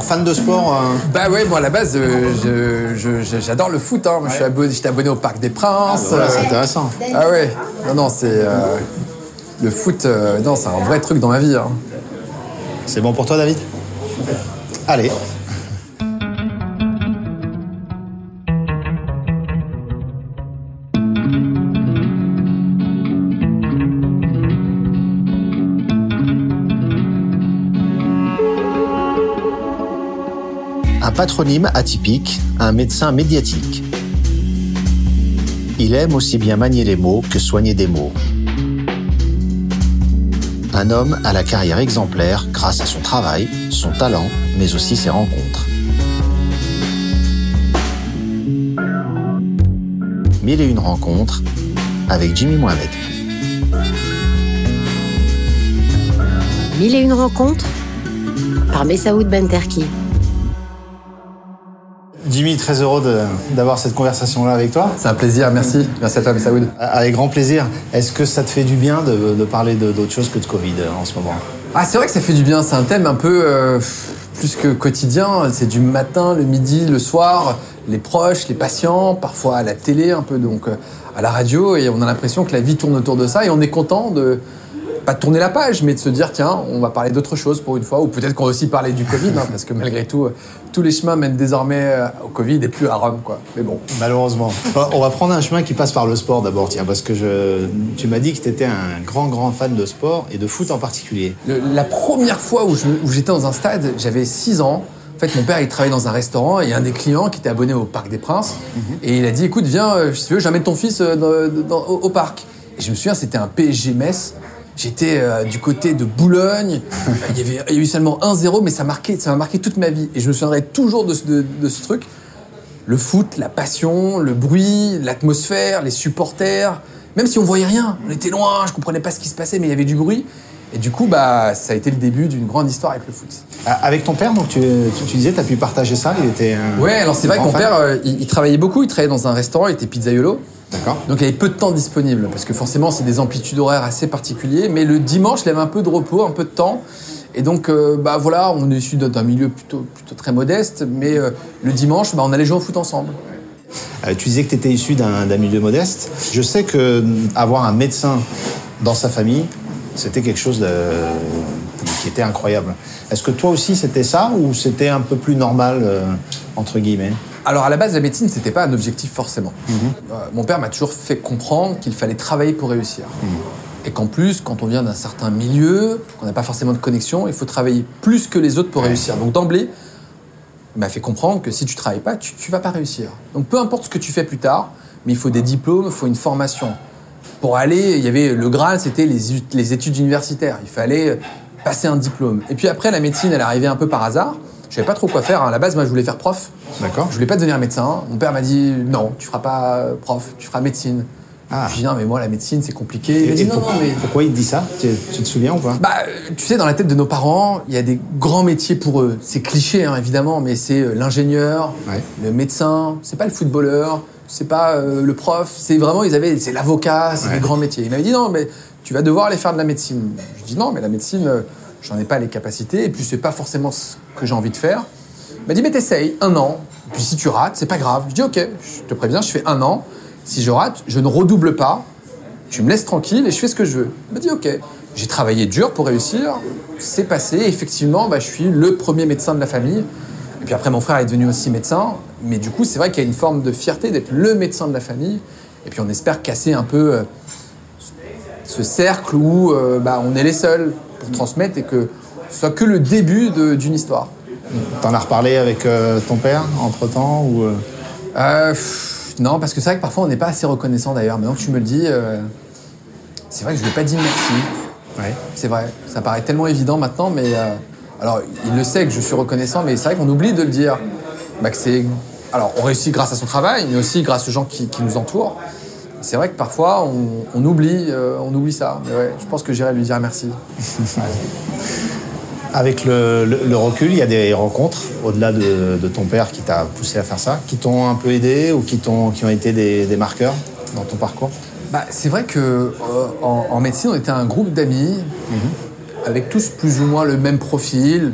fan de sport euh, Bah ouais, moi à la base, euh, je- je- je- j'adore le foot. Hein. Je suis abonné, j'étais abonné au Parc des Princes. voilà, c'est Euh, intéressant. ah ouais, non, non, c'est. euh, le foot, euh, non, c'est un vrai truc dans ma vie. hein. C'est bon pour toi, David? Allez. Patronyme atypique, un médecin médiatique. Il aime aussi bien manier les mots que soigner des mots. Un homme à la carrière exemplaire grâce à son travail, son talent, mais aussi ses rencontres. Mille et une rencontres avec Jimmy Mohamed. Mille et une rencontres par Messaoud Benterki. Jimmy, très heureux d'avoir cette conversation-là avec toi. C'est un plaisir, merci. Merci à toi, Saoud. Avec grand plaisir. Est-ce que ça te fait du bien de, de parler d'autre chose que de Covid euh, en ce moment? Ah, c'est vrai que ça fait du bien. C'est un thème un peu euh, plus que quotidien. C'est du matin, le midi, le soir, les proches, les patients, parfois à la télé, un peu donc euh, à la radio. Et on a l'impression que la vie tourne autour de ça. Et on est content de pas de tourner la page, mais de se dire tiens, on va parler d'autre chose pour une fois. Ou peut-être qu'on va aussi parler du Covid, hein, parce que malgré tout, euh, tous les chemins mènent désormais euh, au Covid et plus à Rome, quoi. Mais bon. Malheureusement. On va prendre un chemin qui passe par le sport d'abord, tiens, parce que je, tu m'as dit que tu étais un grand, grand fan de sport et de foot en particulier. Le- la première fois où je- où j'étais dans un stade, j'avais 6 ans. En fait, mon père, il travaillait dans un restaurant et un des clients qui était abonné au Parc des Princes. Et il a dit, écoute, viens, euh, si tu veux, j'amène ton fils dans- dans- au, au parc. Et je me souviens, c'était un PSG Metz. J'étais euh, du côté de Boulogne. il, y avait, il y a eu seulement 1-0, mais ça marquait- ça m'a marqué toute ma vie. Et je me souviendrai toujours de, ce- de- de ce truc. Le foot, la passion, le bruit, l'atmosphère, les supporters. Même si on voyait rien, on était loin, je comprenais pas ce qui se passait, mais il y avait du bruit. Et du coup, bah, ça a été le début d'une grande histoire avec le foot. Ah, Avec ton père, donc tu, tu, disais, tu as pu partager ça, il était un Ouais, alors c'est vrai que mon fan père, euh, il, il travaillait beaucoup, il travaillait dans un restaurant, il était pizzaiolo. D'accord. Donc il avait peu de temps disponible, parce que forcément, c'est des amplitudes horaires assez particuliers. Mais le dimanche, il avait un peu de repos, un peu de temps. Et donc, euh, bah voilà, on est issu d'un- milieu plutôt, plutôt très modeste, mais euh, le dimanche, bah, on allait jouer au foot ensemble. Euh, tu disais que tu étais issu d'un milieu modeste. Je sais que avoir un médecin dans sa famille, c'était quelque chose de, qui était incroyable. Est-ce que toi aussi c'était ça ou c'était un peu plus normal, entre guillemets? Alors à la base, la médecine, c'était pas un objectif forcément. Euh, mon père m'a toujours fait comprendre qu'il fallait travailler pour réussir. Et qu'en plus, quand on vient d'un certain milieu, qu'on n'a pas forcément de connexion, il faut travailler plus que les autres pour réussir. Donc d'emblée, il m'a fait comprendre que si tu travailles pas, tu, tu vas pas réussir. Donc peu importe ce que tu fais plus tard, mais il faut des diplômes, il faut une formation. Pour aller, il y avait le Graal, c'était les, les études universitaires. Il fallait passer un diplôme. Et puis après, la médecine, elle est arrivée un peu par hasard. Je savais pas trop quoi faire. À la base, moi, je voulais faire prof. D'accord. Je voulais pas devenir médecin. Mon père m'a dit non, tu feras pas euh, prof, tu feras médecine. Ah. Je dis non, mais moi la médecine c'est compliqué. Et dit non, pourquoi, non, mais pourquoi il te dit ça? Tu, tu te souviens ou pas? Bah, tu sais, dans la tête de nos parents, il y a des grands métiers pour eux. C'est cliché, hein, évidemment, mais c'est euh, l'ingénieur, Ouais. le médecin, c'est pas le footballeur, c'est pas euh, le prof, c'est vraiment, ils avaient, c'est l'avocat, c'est Ouais. des grands métiers. Il m'avait dit non, mais tu vas devoir aller faire de la médecine. Je dis non, mais la médecine, euh, j'en ai pas les capacités, et puis c'est pas forcément ce que j'ai envie de faire. Il m'a dit, mais t'essayes, un an, et puis si tu rates, c'est pas grave. Je dis ok, je te préviens, je fais un an. Si je rate, je ne redouble pas, tu me laisses tranquille et je fais ce que je veux. Il m'a dit ok. J'ai travaillé dur pour réussir, c'est passé. Effectivement, bah, je suis le premier médecin de la famille. Et puis après, mon frère est devenu aussi médecin. Mais du coup, c'est vrai qu'il y a une forme de fierté d'être le médecin de la famille. Et puis on espère casser un peu euh, ce cercle où euh, bah, on est les seuls pour transmettre et que ce soit que le début d'une histoire. T'en as reparlé avec euh, ton père entre temps ou euh, pff, non, parce que c'est vrai que parfois on n'est pas assez reconnaissant d'ailleurs. Maintenant que tu me le dis, c'est vrai que je lui ai pas dit merci. Ouais. C'est vrai, ça paraît tellement évident maintenant, mais alors il le sait que je suis reconnaissant, mais c'est vrai qu'on oublie de le dire. Bah, que c'est, alors on réussit grâce à son travail, mais aussi grâce aux gens qui, qui nous entourent. C'est vrai que parfois on, on oublie, euh, on oublie ça. Mais ouais, je pense que j'irai lui dire merci. Avec le, le- le recul, il y a des rencontres, au-delà de, de ton père qui t'a poussé à faire ça, qui t'ont un peu aidé ou qui, t'ont, qui ont été des, des marqueurs dans ton parcours? Bah, c'est vrai que euh, en, en médecine, on était un groupe d'amis avec tous plus ou moins le même profil.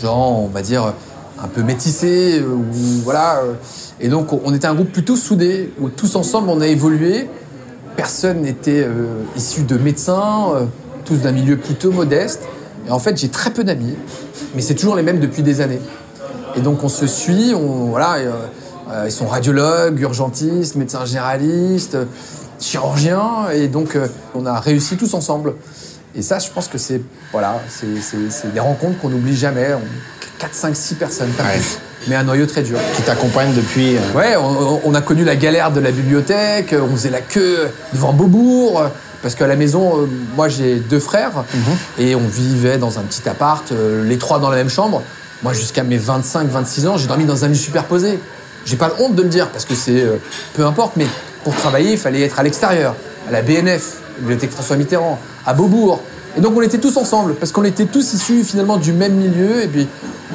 gens, on va dire, un peu métissés, ou voilà. euh. Et donc, on était un groupe plutôt soudé, où tous ensemble, on a évolué. Personne n'était euh, issu de médecins, euh, tous d'un milieu plutôt modeste. Et en fait, j'ai très peu d'amis, mais c'est toujours les mêmes depuis des années. Et donc, on se suit, voilà, ils sont radiologues, urgentistes, médecins généralistes, chirurgiens, et donc, on a réussi tous ensemble. Et ça, je pense que c'est voilà, c'est- des rencontres qu'on n'oublie jamais. 4, 5, 6 personnes, pas Ouais. plus. Mais un noyau très dur. Qui t'accompagne depuis. euh, Ouais, on, on a connu la galère de la bibliothèque, on faisait la queue devant Beaubourg, parce qu'à la maison, euh, moi j'ai deux frères, et on vivait dans un petit appart, euh, les trois dans la même chambre. Moi, jusqu'à mes 25, 26 ans, j'ai dormi dans un lit superposé. J'ai pas honte de le dire, parce que c'est. euh, peu importe, mais pour travailler, il fallait être à l'extérieur, à la BNF, Bibliothèque François Mitterrand, à Beaubourg. Et donc on était tous ensemble, parce qu'on était tous issus finalement du même milieu, et puis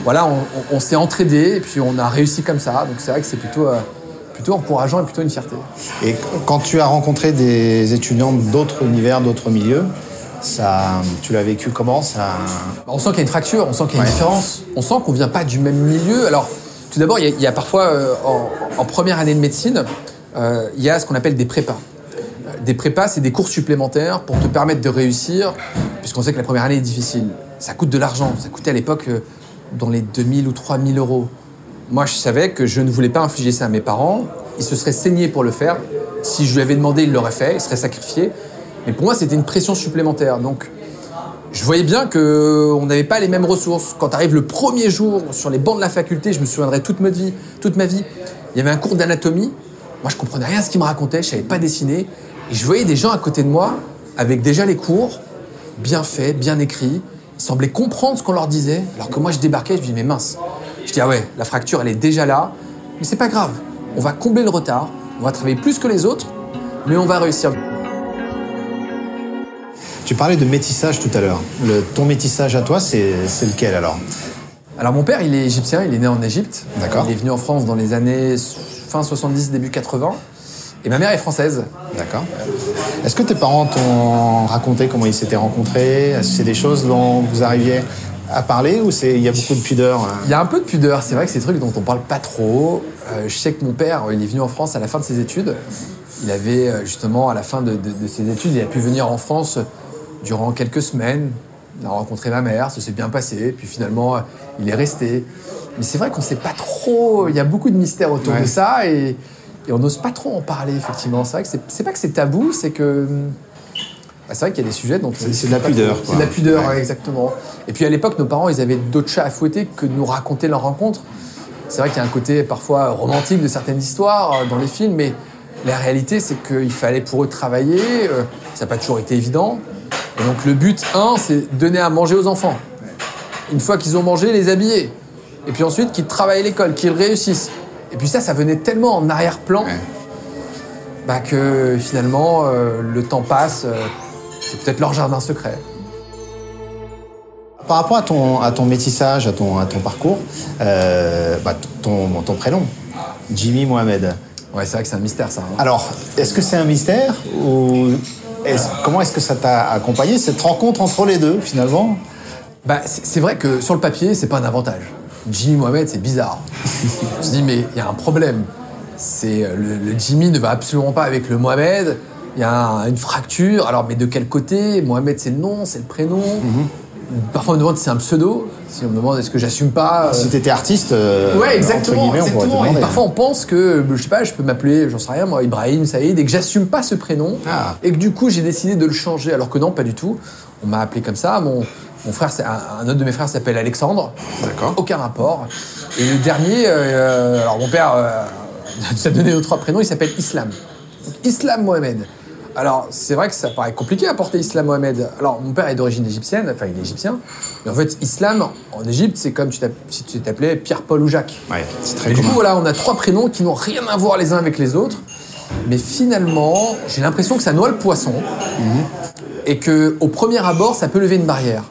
voilà, on, on- on s'est entraidés, et puis on a réussi comme ça. Donc c'est vrai que c'est plutôt, euh, plutôt encourageant et plutôt une fierté. Et quand tu as rencontré des étudiants d'autres univers, d'autres milieux, ça, tu l'as vécu comment? Ça... Bah, On sent qu'il y a une fracture, on sent qu'il y a une Ouais. différence, on sent qu'on vient pas du même milieu. Alors, tout d'abord, il y a- il y, a parfois, euh, en, en première année de médecine, euh, il y a ce qu'on appelle des prépas. Euh, Des prépas, c'est des cours supplémentaires pour te permettre de réussir, puisqu'on sait que la première année est difficile. Ça coûte de l'argent, ça coûtait à l'époque euh, dans les 2000 ou 3000 euros. Moi, je savais que je ne voulais pas infliger ça à mes parents. Ils se seraient saignés pour le faire. Si je lui avais demandé, il l'aurait fait, il serait sacrifié. Mais pour moi, c'était une pression supplémentaire. Donc, je voyais bien que on n'avait pas les mêmes ressources. Quand arrive le premier jour sur les bancs de la faculté, je me souviendrai toute ma vie, toute ma vie. Il y avait un cours d'anatomie. Moi, je comprenais rien à ce qu'il me racontait. Je savais pas dessiner. Et je voyais des gens à côté de moi avec déjà les cours bien faits, bien écrits. Ils semblaient comprendre ce qu'on leur disait, alors que moi, je débarquais. Je me dis mais mince. Je dis ah ouais, la fracture, elle est déjà là. Mais c'est pas grave. On va combler le retard. On va travailler plus que les autres, mais on va réussir. Tu parlais de métissage tout à l'heure. Ton métissage à toi, c'est c'est lequel alors? Alors mon père, il est égyptien, il est né en Égypte. D'accord. Il est venu en France dans les années fin 70, début 80. Et ma mère est française. D'accord. Est-ce que tes parents t'ont raconté comment ils s'étaient rencontrés? Est-ce que c'est des choses dont vous arriviez à parler ou c'est il y a beaucoup de pudeur hein Il y a un peu de pudeur, c'est vrai que c'est des trucs dont on parle pas trop. Euh, je sais que mon père, il est venu en France à la fin de ses études. Il avait euh, justement, à la fin de, de- de ses études, il a pu venir en France durant quelques semaines. Il a rencontré ma mère, ça s'est bien passé. Puis finalement, euh, il est resté. Mais c'est vrai qu'on sait pas trop. Il y a beaucoup de mystères autour Ouais. de ça et, et on n'ose pas trop en parler, effectivement. C'est vrai que c'est- pas que c'est tabou, c'est que. bah, c'est vrai qu'il y a des sujets dont on C'est- de la pudeur, C'est de la pudeur, Ouais. exactement. Et puis à l'époque, nos parents, ils avaient d'autres chats à fouetter que de nous raconter leur rencontre. C'est vrai qu'il y a un côté parfois romantique de certaines histoires euh, dans les films, mais la réalité, c'est qu'il fallait pour eux travailler. euh, ça n'a pas toujours été évident. Et donc le but, un, c'est donner à manger aux enfants. Une fois qu'ils ont mangé, les habiller. Et puis ensuite, qu'ils travaillent à l'école, qu'ils réussissent. Et puis ça, ça venait tellement en arrière-plan Ouais. bah, que finalement, euh, le temps passe. euh, c'est peut-être leur jardin secret. Par rapport à ton, à ton métissage, à ton, à ton parcours, euh, bah, ton, ton prénom, Jimmy Mohamed. Ouais, c'est vrai que c'est un mystère, ça. hein. Alors, est-ce que c'est un mystère ou est-ce- comment est-ce que ça t'a accompagné cette rencontre entre les deux finalement? Bah, c'est vrai que sur le papier, c'est pas un avantage. Jimmy Mohamed, c'est bizarre. Me suis dit, mais il y a un problème. C'est euh, le, le Jimmy ne va absolument pas avec le Mohamed. Il y a un- une fracture. Alors, mais de quel côté? Mohamed, c'est le nom, c'est le prénom. Parfois, on me demande si c'est un pseudo. Si on me demande est-ce que j'assume pas. euh, Si t'étais artiste, euh, Ouais, exactement. on. Et parfois, on pense que, je sais pas, je peux m'appeler, j'en sais rien, moi, Ibrahim, Saïd, et que j'assume pas ce prénom. Ah. Et que du coup, j'ai décidé de le changer. Alors que non, pas du tout. On m'a appelé comme ça. Mon, mon frère, un, un autre de mes frères s'appelle Alexandre. D'accord. Aucun rapport. Et le dernier, euh, alors mon père a donné nos trois prénoms, il s'appelle Islam. Donc, Islam Mohamed. Alors, c'est vrai que ça paraît compliqué à porter Islam Mohamed. Alors, mon père est d'origine égyptienne, enfin, il est égyptien. Mais en fait, Islam, en Égypte, c'est comme si tu t'appelais Pierre, Paul ou Jacques. Ouais, c'est très Et du coup, voilà, on a trois prénoms qui n'ont rien à voir les uns avec les autres. Mais finalement, j'ai l'impression que ça noie le poisson. Et que au premier abord, ça peut lever une barrière.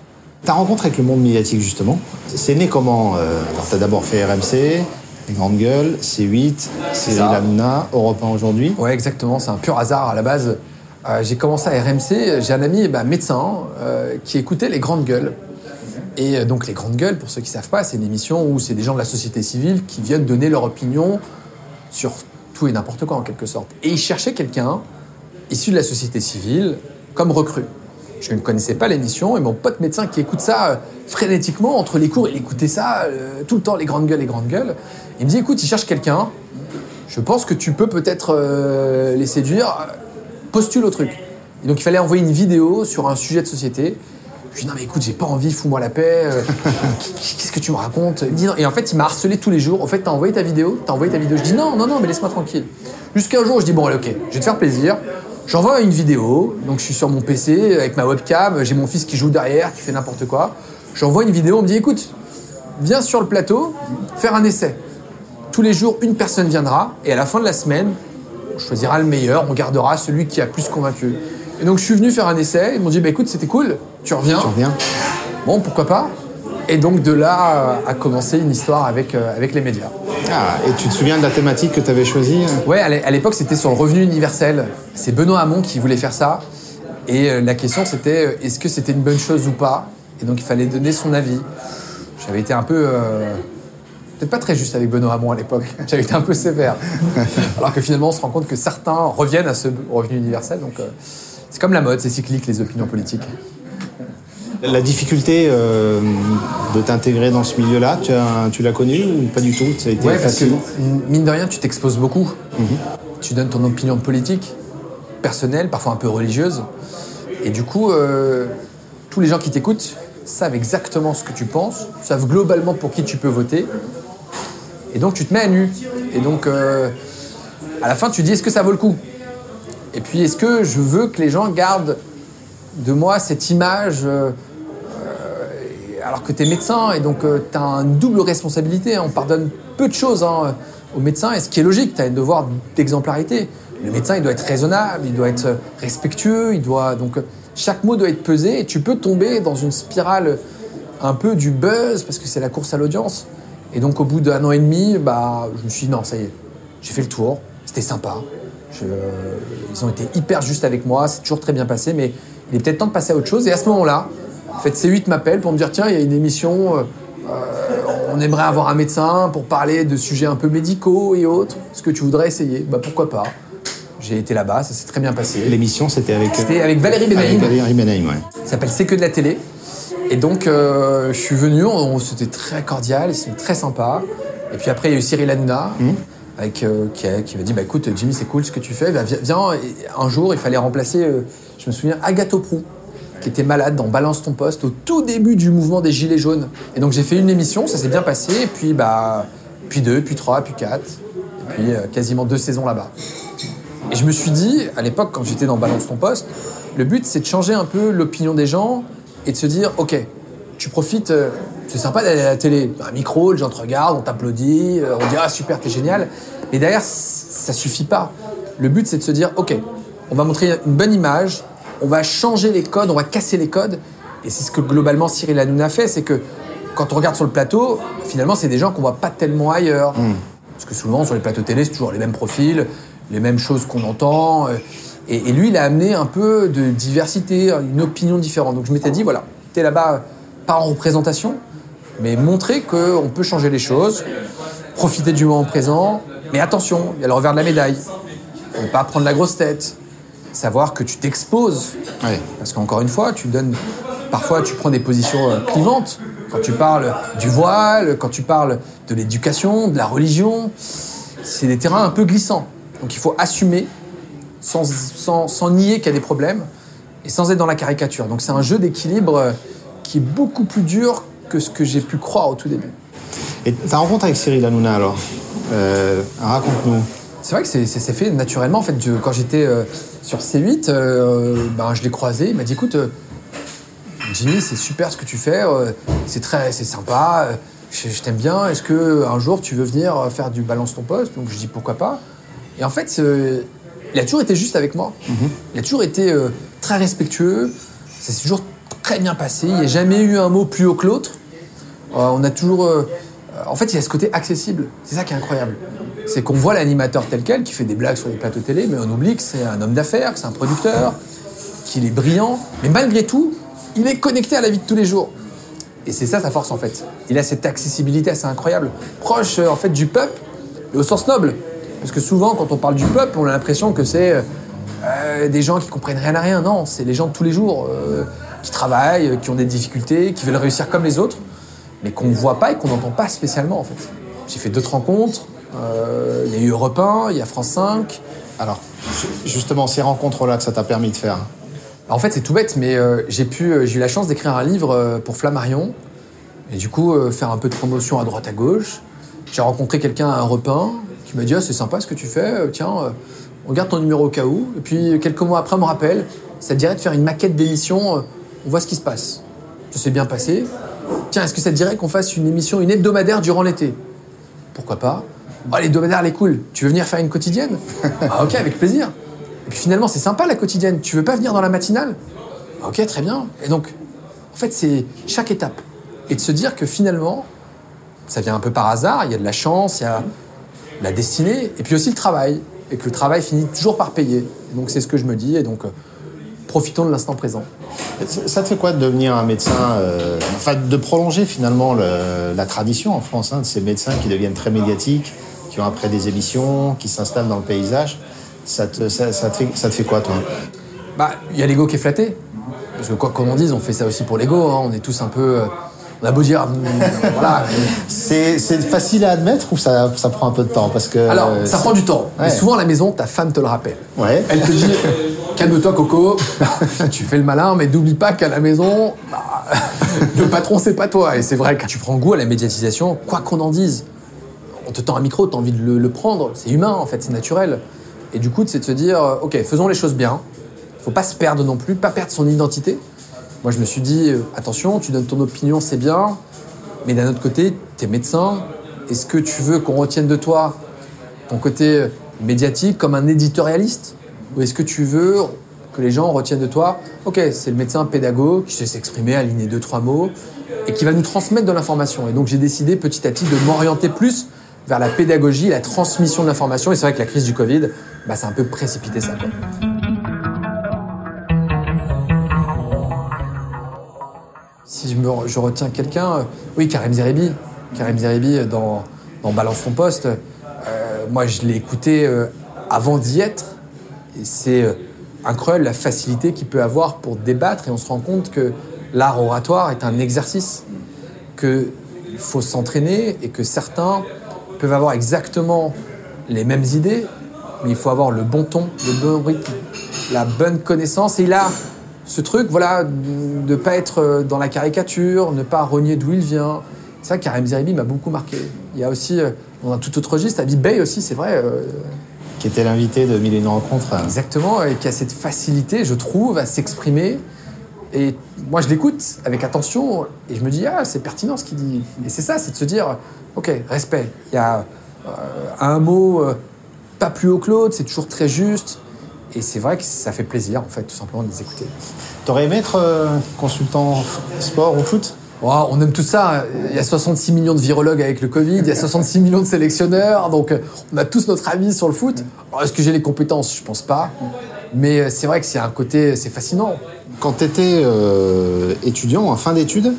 Ta rencontre avec le monde médiatique, justement, c'est né comment euh, t'as d'abord fait RMC, Les Grandes Gueules, C8, c'est ça. Lambda, Europe 1 aujourd'hui. Ouais, exactement. C'est un pur hasard à la base. Euh, j'ai commencé à RMC. J'ai un ami bah, médecin euh, qui écoutait les grandes gueules. Et euh, donc Les Grandes Gueules, pour ceux qui ne savent pas, c'est une émission où c'est des gens de la société civile qui viennent donner leur opinion sur tout et n'importe quoi en quelque sorte. Et ils cherchaient quelqu'un issu de la société civile comme recrue. Je ne connaissais pas l'émission et mon pote médecin qui écoute ça euh, frénétiquement entre les cours, il écoutait ça euh, tout le temps, les grandes gueules, les grandes gueules. Il me dit écoute, il cherche quelqu'un, je pense que tu peux peut-être euh, les séduire, postule au truc. Donc il fallait envoyer une vidéo sur un sujet de société. Je lui dis non mais écoute, j'ai pas envie, fous-moi la paix, qu'est-ce que tu me racontes? Et en fait, il m'a harcelé tous les jours. En fait, t'as envoyé ta vidéo? T'as envoyé ta vidéo? Je dis non, non, non, mais laisse-moi tranquille. Jusqu'à un jour, je dis bon, allez, ok, je vais te faire plaisir. J'envoie une vidéo, donc je suis sur mon PC avec ma webcam, j'ai mon fils qui joue derrière, qui fait n'importe quoi. J'envoie une vidéo, on me dit écoute, viens sur le plateau, faire un essai. Tous les jours, une personne viendra, et à la fin de la semaine, on choisira le meilleur, on gardera celui qui a plus convaincu. Et donc je suis venu faire un essai, ils m'ont dit bah écoute, c'était cool, tu reviens. Tu reviens Bon, pourquoi pas Et donc de là euh, a commencé une histoire avec, euh, avec les médias. Ah, et tu te souviens de la thématique que tu avais choisie euh Ouais, à l'é- à l'époque, c'était sur le revenu universel. C'est Benoît Hamon qui voulait faire ça. Et euh, la question, c'était euh, est-ce que c'était une bonne chose ou pas? Et donc, il fallait donner son avis. J'avais été un peu. euh, Peut-être pas très juste avec Benoît Hamon à l'époque. J'avais été un peu sévère. Alors que finalement, on se rend compte que certains reviennent à ce revenu universel. Donc, euh, c'est comme la mode, c'est cyclique, les opinions politiques. La difficulté euh, de t'intégrer dans ce milieu-là, tu, as- tu l'as connue ou pas du tout? Ça a été Ouais, parce que mine de rien, tu t'exposes beaucoup. Tu donnes ton opinion politique, personnelle, parfois un peu religieuse. Et du coup, euh, tous les gens qui t'écoutent savent exactement ce que tu penses, savent globalement pour qui tu peux voter. Et donc, tu te mets à nu. Et donc, euh, à la fin, tu dis est-ce que ça vaut le coup? Et puis, est-ce que je veux que les gens gardent de moi cette image alors que tu es médecin et donc tu as une double responsabilité. hein. On pardonne peu de choses hein, aux médecins et ce qui est logique, tu as un devoir d'exemplarité. Le médecin, il doit être raisonnable, il doit être respectueux, il doit donc euh, chaque mot doit être pesé et tu peux tomber dans une spirale un peu du buzz parce que c'est la course à l'audience. Et donc au bout d'un an et demi, bah, je me suis dit non, ça y est, j'ai fait le tour, c'était sympa. Ils ont été hyper justes avec moi, c'est toujours très bien passé, mais il est peut-être temps de passer à autre chose. Et à ce moment-là, en fait, C8 m'appelle pour me dire tiens, il y a une émission, euh, euh, on aimerait avoir un médecin pour parler de sujets un peu médicaux et autres. Est-ce que tu voudrais essayer? Bah pourquoi pas J'ai été là-bas, ça s'est très bien passé. L'émission, c'était avec. C'était avec Valérie Benaïm. Avec Valérie Benaïm, ouais. Ça s'appelle C'est que de la télé. Et donc, euh, je suis venu, c'était très cordial, ils sont très sympas. Et puis après, il y a eu Cyril Hanouna, avec, euh, qui, qui m'a dit bah, écoute, Jimmy, c'est cool ce que tu fais. Bah, viens, viens. Et un jour, il fallait remplacer, euh, je me souviens, Agathe Prou, qui était malade dans Balance ton poste au tout début du mouvement des Gilets jaunes. Et donc, j'ai fait une émission, ça s'est bien passé. Et puis, bah, puis deux, puis trois, puis quatre. Et puis, euh, quasiment deux saisons là-bas. Et je me suis dit, à l'époque, quand j'étais dans Balance ton poste, le but, c'est de changer un peu l'opinion des gens et de se dire, ok, tu profites, euh, c'est sympa d'aller à la télé, un micro, les gens te regardent, on t'applaudit, euh, on dit, ah super, t'es génial. Mais derrière, ça suffit pas. Le but, c'est de se dire, ok, on va montrer une bonne image, on va changer les codes, on va casser les codes. Et c'est ce que globalement Cyril Hanouna fait, c'est que quand on regarde sur le plateau, finalement, c'est des gens qu'on voit pas tellement ailleurs. Parce que souvent, sur les plateaux télé, c'est toujours les mêmes profils, les mêmes choses qu'on entend. euh, Et, et lui, il a amené un peu de diversité, une opinion différente. Donc je m'étais dit, voilà, t'es là-bas, pas en représentation, mais montrer qu'on peut changer les choses, profiter du moment présent. Mais attention, il y a le revers de la médaille. Ne pas prendre la grosse tête. Savoir que tu t'exposes. Ouais. Parce qu'encore une fois, tu donnes. Parfois, tu prends des positions euh, clivantes. Quand tu parles du voile, quand tu parles de l'éducation, de la religion, c'est des terrains un peu glissants. Donc il faut assumer sans, sans, sans nier qu'il y a des problèmes et sans être dans la caricature. Donc c'est un jeu d'équilibre euh, qui est beaucoup plus dur que ce que j'ai pu croire au tout début. Et ta rencontre avec Cyril Hanouna, alors? Euh, Raconte-nous. C'est vrai que c'est- c'est c'est fait naturellement. En fait, je- quand j'étais euh, sur C8, euh, ben, je l'ai croisé. Il m'a dit écoute, euh, Jimmy, c'est super ce que tu fais. c'est très, c'est sympa. je je t'aime bien. Est-ce que un jour tu veux venir faire du balance ton poste? Donc je dis pourquoi pas? Et en fait, il a toujours été juste avec moi. Il a toujours été très respectueux. Ça s'est toujours très bien passé. Il n'y a jamais eu un mot plus haut que l'autre. Euh, on a toujours. euh, en fait, il y a ce côté accessible. C'est ça qui est incroyable. C'est qu'on voit l'animateur tel quel, qui fait des blagues sur les plateaux télé, mais on oublie que c'est un homme d'affaires, que c'est un producteur, qu'il est brillant. Mais malgré tout, il est connecté à la vie de tous les jours. Et c'est ça sa force en fait. Il a cette accessibilité assez incroyable, proche euh, en fait du peuple, et au sens noble. Parce que souvent, quand on parle du peuple, on a l'impression que c'est euh, euh, des gens qui comprennent rien à rien. Non, c'est les gens de tous les jours qui travaillent, qui ont des difficultés, qui veulent réussir comme les autres, mais qu'on ne voit pas et qu'on n'entend pas spécialement en fait. J'ai fait d'autres rencontres. Euh, Il y a eu Europe 1, il y a France 5. Alors, justement, ces rencontres-là que ça t'a permis de faire, En fait, c'est tout bête, mais euh, euh, j'ai eu la chance d'écrire un livre pour Flammarion, et du coup faire un peu de promotion à droite à gauche. J'ai rencontré quelqu'un à Europe 1 qui m'a dit ah, c'est sympa ce que tu fais, tiens, on garde ton numéro au cas où. Et puis quelques mois après, on me rappelle, ça te dirait de faire une maquette d'émission, on voit ce qui se passe. Ça s'est bien passé. Tiens, est-ce que ça te dirait qu'on fasse une émission, une hebdomadaire durant l'été? Pourquoi pas? Oh, l'hebdomadaire, elle est cool. Tu veux venir faire une quotidienne Ah, ok, avec plaisir. Et puis finalement, c'est sympa la quotidienne. Tu veux pas venir dans la matinale Ah, Ok, très bien. Et donc, en fait, c'est chaque étape. Et de se dire que finalement, ça vient un peu par hasard, il y a de la chance, il y a la destinée, et puis aussi le travail. Et que le travail finit toujours par payer. Et donc, c'est ce que je me dis. Et donc, euh, profitons de l'instant présent. Ça ça te fait quoi de devenir un médecin, euh, enfin de prolonger finalement le- la tradition en France hein, de ces médecins qui deviennent très médiatiques, qui ont après des émissions, qui s'installent dans le paysage ça te, ça, ça te fait, ça te fait quoi toi? Bah, il y a l'ego qui est flatté. Parce que quoi qu'on en dise, on fait ça aussi pour l'ego. hein. On est tous un peu. euh, on a beau dire. voilà. C'est facile à admettre ou ça, ça prend un peu de temps? Parce que Alors, euh, ça prend du temps. Mais souvent, à la maison, ta femme te le rappelle. Ouais. Elle te dit Calme-toi, Coco. tu fais le malin, mais n'oublie pas qu'à la maison, bah, le patron, c'est pas toi. Et c'est vrai que tu prends goût à la médiatisation, quoi qu'on en dise. On te tend un micro, tu as envie de le, prendre. C'est humain, en fait, c'est naturel. Et du coup, c'est de se dire euh, Ok, faisons les choses bien. Faut pas se perdre non plus, pas perdre son identité. Moi, je me suis dit euh, Attention, tu donnes ton opinion, c'est bien. Mais d'un autre côté, tu es médecin. Est-ce que tu veux qu'on retienne de toi ton côté médiatique comme un éditorialiste? Ou est-ce que tu veux que les gens retiennent de toi? Ok, c'est le médecin pédagogue qui sait s'exprimer, aligner deux, trois mots, et qui va nous transmettre de l'information. Et donc j'ai décidé petit à petit de m'orienter plus vers la pédagogie, la transmission de l'information. Et c'est vrai que la crise du Covid, bah, ça a un peu précipité ça. Si je, retiens quelqu'un, euh, oui, Karim Zeribi. Karim Zeribi euh, dans, Balance ton poste. euh, moi, je l'ai écouté avant d'y être. Et c'est incroyable la facilité qu'il peut avoir pour débattre. Et on se rend compte que l'art oratoire est un exercice, qu'il faut s'entraîner et que certains peuvent avoir exactement les mêmes idées, mais il faut avoir le bon ton, le bon rythme, la bonne connaissance. Et il a ce truc, voilà, de ne pas être euh, dans la caricature, ne pas renier d'où il vient. C'est ça, Karim Zeribi m'a beaucoup marqué. Il y a aussi, euh, dans un tout autre registre, Habib Bey aussi, c'est vrai, euh, qui était l'invité de Mille et une rencontres. exactement, et qui a cette facilité, je trouve, à s'exprimer. Et moi, je l'écoute avec attention, et je me dis, ah, c'est pertinent ce qu'il dit. Et c'est ça, c'est de se dire, ok, respect. Il y a euh, un mot euh, pas plus haut que l'autre, c'est toujours très juste. Et c'est vrai que ça fait plaisir, en fait, tout simplement, de les écouter. T'aurais aimé être euh, consultant sport ou foot? Oh, on aime tout ça. Il y a 66 millions de virologues avec le Covid, il y a 66 millions de sélectionneurs, donc on a tous notre avis sur le foot. Alors, est-ce que j'ai les compétences? Je pense pas. Mais euh, c'est vrai que c'est un côté, c'est fascinant. Quand tu étais étudiant, en fin d'études,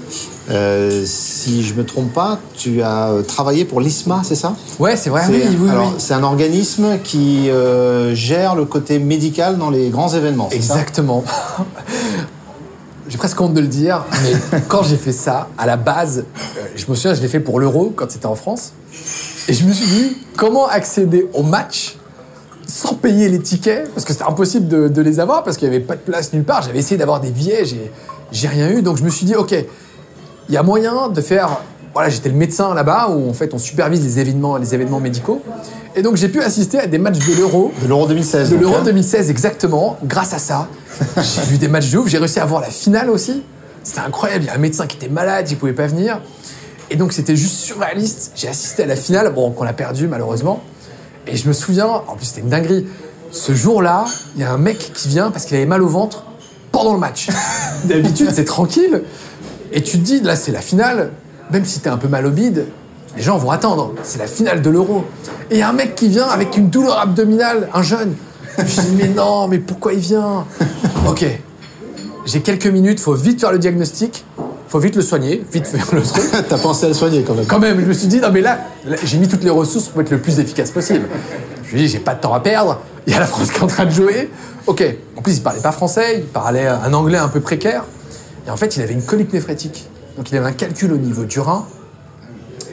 euh, si je me trompe pas, tu as euh, travaillé pour l'ISMA, c'est ça? Ouais, c'est vrai, C'est- oui, oui, alors, oui. C'est un organisme qui euh, gère le côté médical dans les grands événements. c'est ça? Exactement. j'ai presque honte de le dire, mais quand j'ai fait ça, à la base, euh, je me souviens, je l'ai fait pour l'Euro quand c'était en France. Et je me suis dit, comment accéder au match sans payer les tickets Parce que c'était impossible de, de les avoir parce qu'il n'y avait pas de place nulle part. J'avais essayé d'avoir des billets, j'ai, j'ai rien eu. Donc je me suis dit, OK, il y a moyen de faire. Voilà, j'étais le médecin là-bas où en fait on supervise les événements, les événements médicaux. Et donc j'ai pu assister à des matchs de l'Euro De l'Euro 2016. de l'Euro hein. 2016, exactement. Grâce à ça, j'ai vu des matchs de ouf. J'ai réussi à voir la finale aussi. C'était incroyable. Il y a un médecin qui était malade, il pouvait pas venir. Et donc, c'était juste surréaliste. J'ai assisté à la finale, bon, qu'on a perdu malheureusement. Et je me souviens, en plus, c'était une dinguerie. Ce jour-là, il y a un mec qui vient parce qu'il avait mal au ventre pendant le match. D'habitude, c'est tranquille. Et tu te dis, là, c'est la finale. Même si t'es un peu mal au bide, les gens vont attendre. C'est la finale de l'Euro. Et il y a un mec qui vient avec une douleur abdominale, un jeune. Je me dis, mais non, mais pourquoi il vient? Ok. J'ai quelques minutes, faut vite faire le diagnostic. Faut vite le soigner, vite faire le truc. T'as pensé à le soigner quand même. Quand même, je me suis dit, non mais là, là, j'ai mis toutes les ressources pour être le plus efficace possible. Je me suis dit, j'ai pas de temps à perdre, il y a la France qui est en train de jouer. Ok, en plus il parlait pas français, il parlait un anglais un peu précaire. Et en fait, il avait une colique néphrétique. Donc il avait un calcul au niveau du rein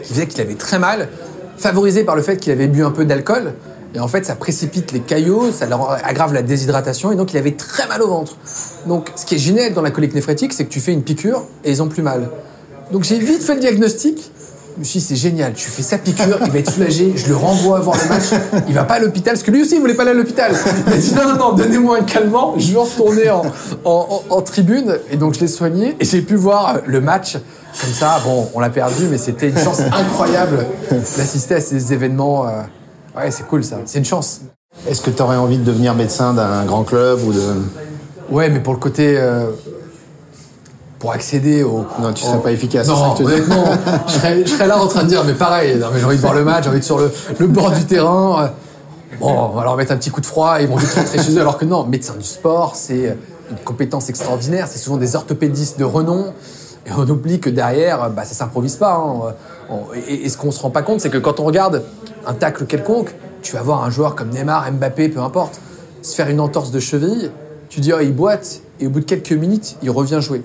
qui faisait qu'il avait très mal, favorisé par le fait qu'il avait bu un peu d'alcool. Et en fait, ça précipite les caillots, ça leur aggrave la déshydratation, et donc il avait très mal au ventre. Donc, ce qui est génial dans la colique néphrétique, c'est que tu fais une piqûre et ils ont plus mal. Donc, j'ai vite fait le diagnostic. Je me suis dit, c'est génial, tu fais sa piqûre, il va être soulagé, je le renvoie voir le match, il va pas à l'hôpital, parce que lui aussi, il voulait pas aller à l'hôpital. Il a dit, non, non, non, donnez-moi un calmant, je veux retourner en, en- tribune. Et donc, je l'ai soigné, et j'ai pu voir le match. Comme ça, bon, on l'a perdu, mais c'était une chance incroyable d'assister à ces événements. euh, Ouais, c'est cool ça, c'est une chance. Est-ce que tu aurais envie de devenir médecin d'un grand club ou de... Ouais, mais pour le côté. euh, pour accéder au. Non, tu au- serais pas efficace, ça Non, honnêtement, je serais, je serais là en train de dire, mais pareil, non, mais j'ai envie de voir le match, j'ai envie de sur le, le bord du terrain. Bon, on va leur mettre un petit coup de froid et ils vont vite rentrer chez eux. Alors que non, médecin du sport, c'est une compétence extraordinaire. C'est souvent des orthopédistes de renom. Et on oublie que derrière, bah, ça s'improvise pas. hein. Et ce qu'on se rend pas compte, c'est que quand on regarde un tacle quelconque, tu vas voir un joueur comme Neymar, Mbappé, peu importe, se faire une entorse de cheville, tu dis, oh, il boite, et au bout de quelques minutes, il revient jouer.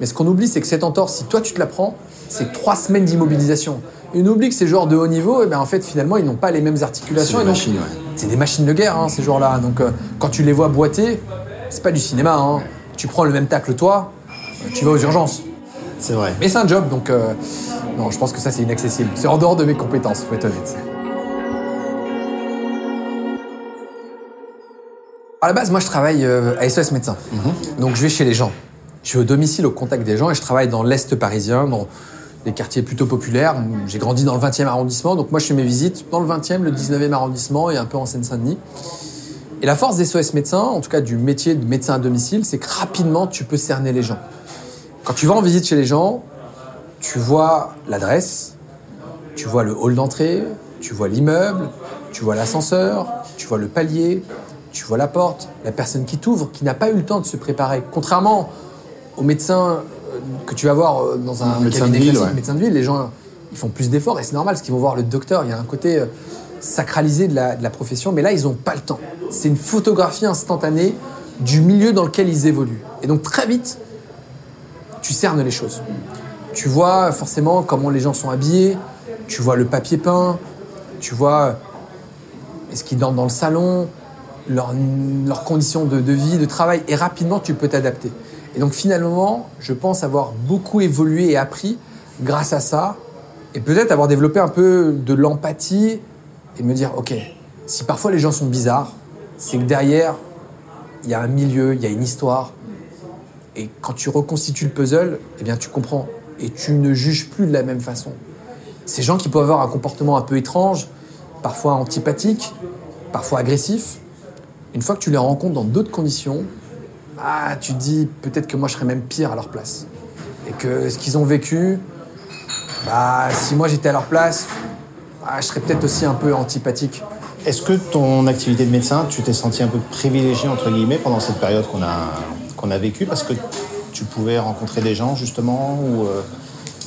Mais ce qu'on oublie, c'est que cette entorse, si toi tu te la prends, c'est trois semaines d'immobilisation. Et on oublie que ces joueurs de haut niveau, eh ben, en fait, finalement, ils n'ont pas les mêmes articulations. C'est des machines, ouais. c'est des machines de guerre, hein, ces joueurs-là. Donc, euh, quand tu les vois boiter, c'est pas du cinéma. hein. Tu prends le même tacle, toi, tu vas aux urgences. C'est vrai. Mais c'est un job, donc euh, non, je pense que ça, c'est inaccessible. C'est en dehors de mes compétences, faut être honnête. À la base, moi, je travaille euh, à SOS Médecins. Donc, je vais chez les gens. Je vais au domicile, au contact des gens, et je travaille dans l'Est parisien, dans des quartiers plutôt populaires. J'ai grandi dans le 20e arrondissement, donc moi, je fais mes visites dans le 20e, le 19e arrondissement et un peu en Seine-Saint-Denis. Et la force des SOS médecins, en tout cas du métier de médecin à domicile, c'est que rapidement, tu peux cerner les gens. Quand tu vas en visite chez les gens, tu vois l'adresse, tu vois le hall d'entrée, tu vois l'immeuble, tu vois l'ascenseur, tu vois le palier, tu vois la porte, la personne qui t'ouvre, qui n'a pas eu le temps de se préparer. Contrairement aux médecins euh, que tu vas voir euh, dans un Médecin cabinet de ville, classique, ouais. médecin de ville, les gens ils font plus d'efforts et c'est normal parce qu'ils vont voir le docteur. Il y a un côté euh, sacralisé de la, de la profession, mais là ils n'ont pas le temps. C'est une photographie instantanée du milieu dans lequel ils évoluent. Et donc très vite, tu cernes les choses. Tu vois forcément comment les gens sont habillés, tu vois le papier peint, tu vois est-ce qu'ils dorment dans le salon, leurs conditions de, de vie, de travail, et rapidement tu peux t'adapter. Et donc finalement, je pense avoir beaucoup évolué et appris grâce à ça, et peut-être avoir développé un peu de l'empathie et me dire, ok, si parfois les gens sont bizarres, c'est que derrière, il y a un milieu, il y a une histoire, et quand tu reconstitues le puzzle, eh bien tu comprends, et tu ne juges plus de la même façon. Ces gens qui peuvent avoir un comportement un peu étrange, parfois antipathique, parfois agressif, une fois que tu les rencontres dans d'autres conditions, ah, tu te dis peut-être que moi je serais même pire à leur place. Et que ce qu'ils ont vécu, bah, si moi j'étais à leur place, ah, je serais peut-être aussi un peu antipathique. Est-ce que ton activité de médecin, tu t'es senti un peu privilégié, entre guillemets, pendant cette période qu'on a, qu'on a vécue? Parce que tu pouvais rencontrer des gens, justement, ou euh,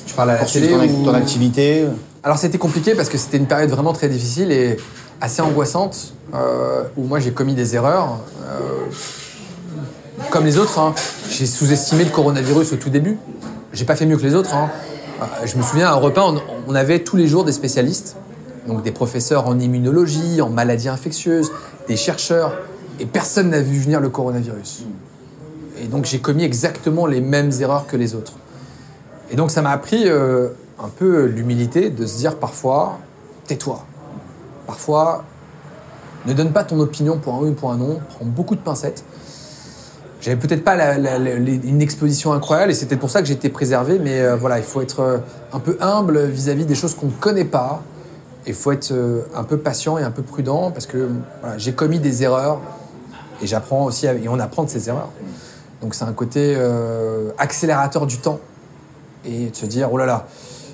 Tu parles à la télé ton, ou- ton activité? Alors c'était compliqué parce que c'était une période vraiment très difficile et assez angoissante euh, où moi j'ai commis des erreurs. euh, comme les autres, hein. j'ai sous-estimé le coronavirus au tout début. J'ai pas fait mieux que les autres. hein. Euh, je me souviens à un repas, on, avait tous les jours des spécialistes, donc des professeurs en immunologie, en maladies infectieuses, des chercheurs, et personne n'a vu venir le coronavirus. Et donc j'ai commis exactement les mêmes erreurs que les autres. Et donc ça m'a appris un peu l'humilité de se dire parfois, tais-toi. Parfois, ne donne pas ton opinion pour un oui ou pour un non, prends beaucoup de pincettes. J'avais peut-être pas une exposition incroyable et c'était pour ça que j'étais préservé, mais euh, voilà, il faut être euh, un peu humble vis-à-vis des choses qu'on ne connaît pas. Il faut être euh, un peu patient et un peu prudent parce que j'ai commis des erreurs et j'apprends aussi, et on apprend de ces erreurs. Donc c'est un côté accélérateur du temps et de se dire oh là là,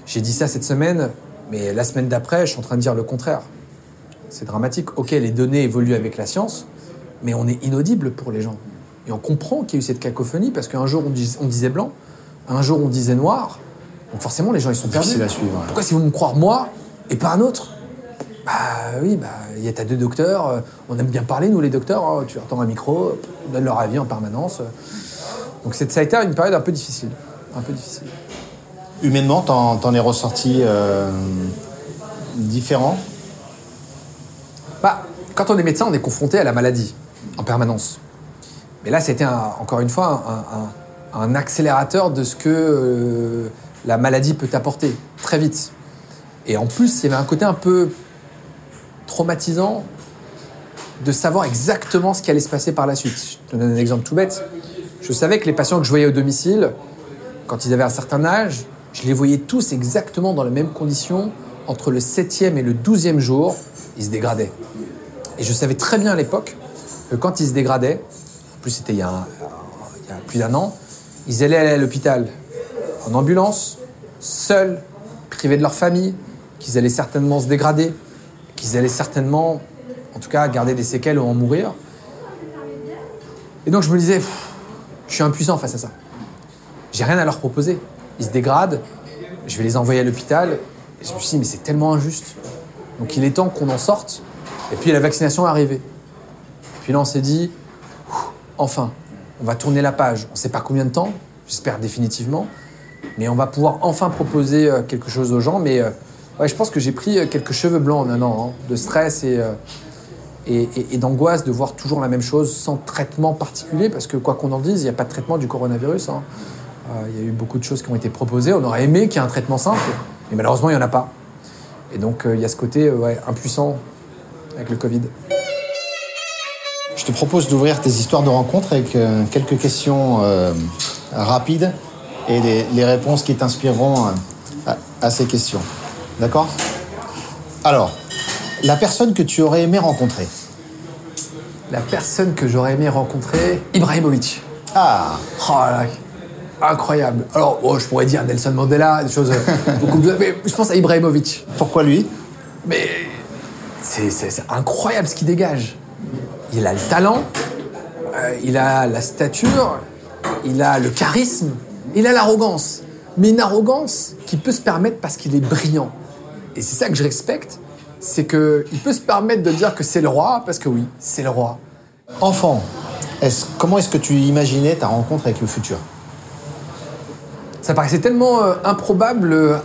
j'ai dit ça cette semaine, mais la semaine d'après, je suis en train de dire le contraire. C'est dramatique. Ok, les données évoluent avec la science, mais on est inaudible pour les gens. Et on comprend qu'il y a eu cette cacophonie parce qu'un jour on, dis- on disait blanc, Un jour, on disait noir. Donc forcément, les gens, ils sont perdus. À suivre, ouais. Pourquoi, si vous me croire moi et pas un autre? Bah oui, bah, il y a t'as deux docteurs. euh, On aime bien parler, nous, les docteurs. hein, tu leur tends un micro, ils donnent leur avis en permanence. Donc c'est- ça a été une période un peu difficile. Un peu difficile. Humainement, t'en, t'en es ressorti euh, différent? Bah, quand on est médecin, on est confronté à la maladie en permanence. Mais là, c'était encore une fois un accélérateur de ce que euh, la maladie peut apporter très vite. Et en plus, il y avait un côté un peu traumatisant de savoir exactement ce qui allait se passer par la suite. Je te donne un exemple tout bête. Je savais que les patients que je voyais au domicile, quand ils avaient un certain âge, je les voyais tous exactement dans les mêmes conditions. Entre le 7e et le 12e jour, ils se dégradaient. Et je savais très bien à l'époque que quand ils se dégradaient, en plus c'était il, y a il plus d'un an, ils allaient aller à l'hôpital en ambulance, seuls, privés de leur famille, qu'ils allaient certainement se dégrader, qu'ils allaient certainement, en tout cas, garder des séquelles ou en mourir. Et donc je me disais, je suis impuissant face à ça. J'ai rien à leur proposer. Ils se dégradent, je vais les envoyer à l'hôpital. Et je me suis dit, mais c'est tellement injuste. Donc il est temps qu'on en sorte. Et puis la vaccination est arrivée. Puis là, on s'est dit, enfin, on va tourner la page. On ne sait pas combien de temps, j'espère définitivement. Mais on va pouvoir enfin proposer euh, quelque chose aux gens. Mais euh, je pense que j'ai pris euh, quelques cheveux blancs en un an, hein, de stress et, d'angoisse de voir toujours la même chose sans traitement particulier. Parce que quoi qu'on en dise, il n'y a pas de traitement du coronavirus. hein. Il y a eu beaucoup de choses qui ont été proposées. On aurait aimé qu'il y ait un traitement simple, mais malheureusement, il n'y en a pas. Et donc, euh, il y a ce côté euh, ouais, impuissant avec le Covid. Je te propose d'ouvrir tes histoires de rencontres avec euh, quelques questions euh, rapides et les, les réponses qui t'inspireront euh, à, à ces questions. D'accord? Alors, la personne que tu aurais aimé rencontrer La personne que j'aurais aimé rencontrer, Ibrahimovic. Ah, Oh là là, incroyable. Alors, oh, je pourrais dire Nelson Mandela, des choses euh, beaucoup plus. Mais je pense à Ibrahimovic. pourquoi lui? Mais c'est incroyable ce qu'il dégage. Il a le talent, euh, il a la stature, il a le charisme, il a l'arrogance. Mais une arrogance qui peut se permettre parce qu'il est brillant. Et c'est ça que je respecte, c'est qu'il peut se permettre de dire que c'est le roi, parce que oui, c'est le roi. Enfant, comment est-ce que tu imaginais ta rencontre avec le futur? Ça paraissait tellement euh, improbable, euh,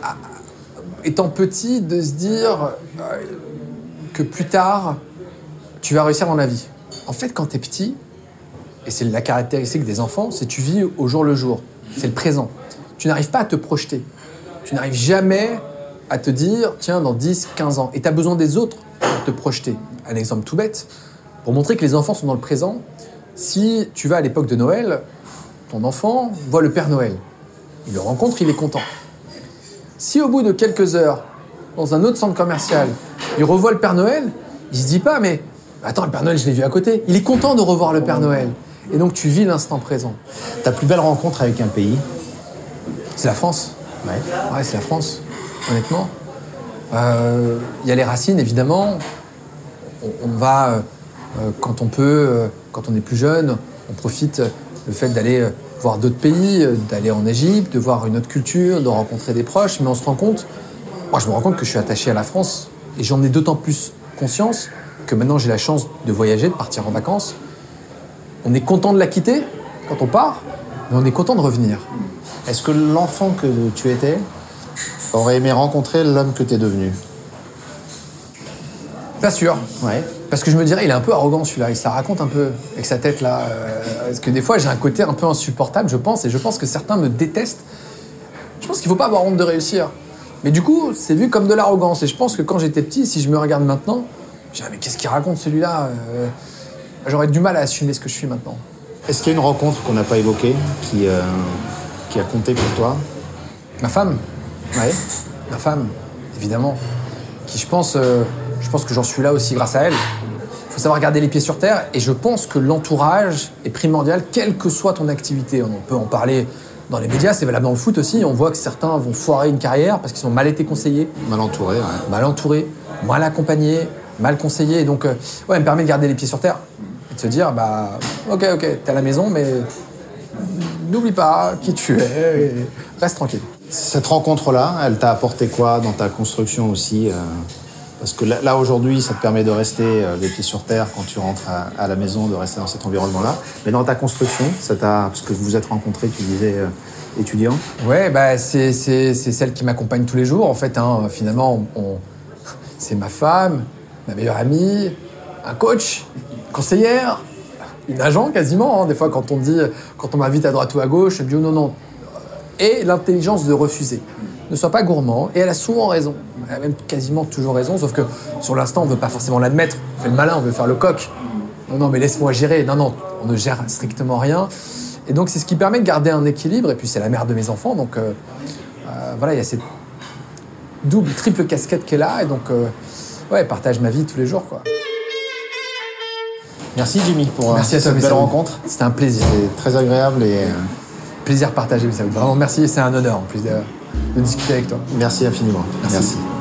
étant petit, de se dire euh, que plus tard, tu vas réussir dans la vie. En fait, quand tu es petit, et c'est la caractéristique des enfants, c'est tu vis au jour le jour. C'est le présent. Tu n'arrives pas à te projeter. Tu n'arrives jamais à te dire, tiens, dans 10, 15 ans. Et tu as besoin des autres pour te projeter. Un exemple tout bête, pour montrer que les enfants sont dans le présent, si tu vas à l'époque de Noël, ton enfant voit le Père Noël. Il le rencontre, il est content. Si au bout de quelques heures, dans un autre centre commercial, il revoit le Père Noël, il se dit pas, mais attends, le Père Noël, je l'ai vu à côté. Il est content de revoir le Père Noël. Et donc tu vis l'instant présent. Ta plus belle rencontre avec un pays C'est la France. Ouais. Ouais, c'est la France, honnêtement. Euh, Il y a les racines, évidemment. On, on va, euh, euh, quand on peut, euh, quand on est plus jeune, on profite le fait d'aller voir d'autres pays, euh, d'aller en Égypte, de voir une autre culture, de rencontrer des proches. Mais on se rend compte, moi je me rends compte que je suis attaché à la France. Et j'en ai d'autant plus conscience que maintenant j'ai la chance de voyager, de partir en vacances. On est content de la quitter quand on part, mais on est content de revenir. Est-ce que l'enfant que tu étais aurait aimé rencontrer l'homme que tu es devenu? Pas sûr. Ouais. Parce que je me dirais, il est un peu arrogant celui-là, il se la raconte un peu avec sa tête là. euh, parce que des fois, j'ai un côté un peu insupportable, je pense, et je pense que certains me détestent. Je pense qu'il faut pas avoir honte de réussir. Mais du coup, c'est vu comme de l'arrogance. Et je pense que quand j'étais petit, si je me regarde maintenant, je dis, Ah, mais qu'est-ce qu'il raconte celui-là Euh, J'aurais du mal à assumer ce que je suis maintenant. Est-ce qu'il y a une rencontre qu'on n'a pas évoquée qui, euh, qui a compté pour toi? Ma femme, Ouais. ma femme, évidemment, qui je pense, euh, je pense que j'en suis là aussi grâce à elle. Il faut savoir garder les pieds sur terre et je pense que l'entourage est primordial, quelle que soit ton activité. On peut en parler dans les médias, c'est valable dans le foot aussi. On voit que certains vont foirer une carrière parce qu'ils ont mal été conseillés, Mal entouré, ouais. mal entourés, mal accompagnés, mal conseillés. Et donc, euh, ouais, elle me permet de garder les pieds sur terre et de se dire, bah, ok, ok, t'es à la maison, mais n'oublie pas qui tu es et reste tranquille. Cette rencontre-là, elle t'a apporté quoi dans ta construction aussi euh, Parce que là, aujourd'hui, ça te permet de rester euh, les pieds sur terre quand tu rentres à, la maison, de rester dans cet environnement-là. Mais dans ta construction, ça t'a, parce que vous vous êtes rencontrés, tu disais euh, étudiant. Ouais, bah, c'est, c'est, c'est celle qui m'accompagne tous les jours, en fait. Hein. Finalement, c'est ma femme, ma meilleure amie, un coach, une conseillère, une agent quasiment. hein. Des fois, quand on dit, quand on m'invite à droite ou à gauche, je dis oh, non, non. Et l'intelligence de refuser. Ne sois pas gourmand. Et elle a souvent raison. Elle a même quasiment toujours raison, sauf que sur l'instant, on ne veut pas forcément l'admettre. On fait le malin, on veut faire le coq. Non, non, mais laisse-moi gérer. Non, non, on ne gère strictement rien. Et donc, c'est ce qui permet de garder un équilibre. Et puis, c'est la mère de mes enfants. Donc, euh, euh, voilà, il y a cette double, triple casquette qui est là. Et donc, euh, ouais, elle partage ma vie tous les jours, quoi. Merci Jimmy pour Merci à toi, cette belle rencontre. C'était un plaisir. C'est très agréable et Plaisir partagé, Messaoud. Vraiment, merci. C'est un honneur, en plus, de, de discuter avec toi. merci infiniment. Merci. merci.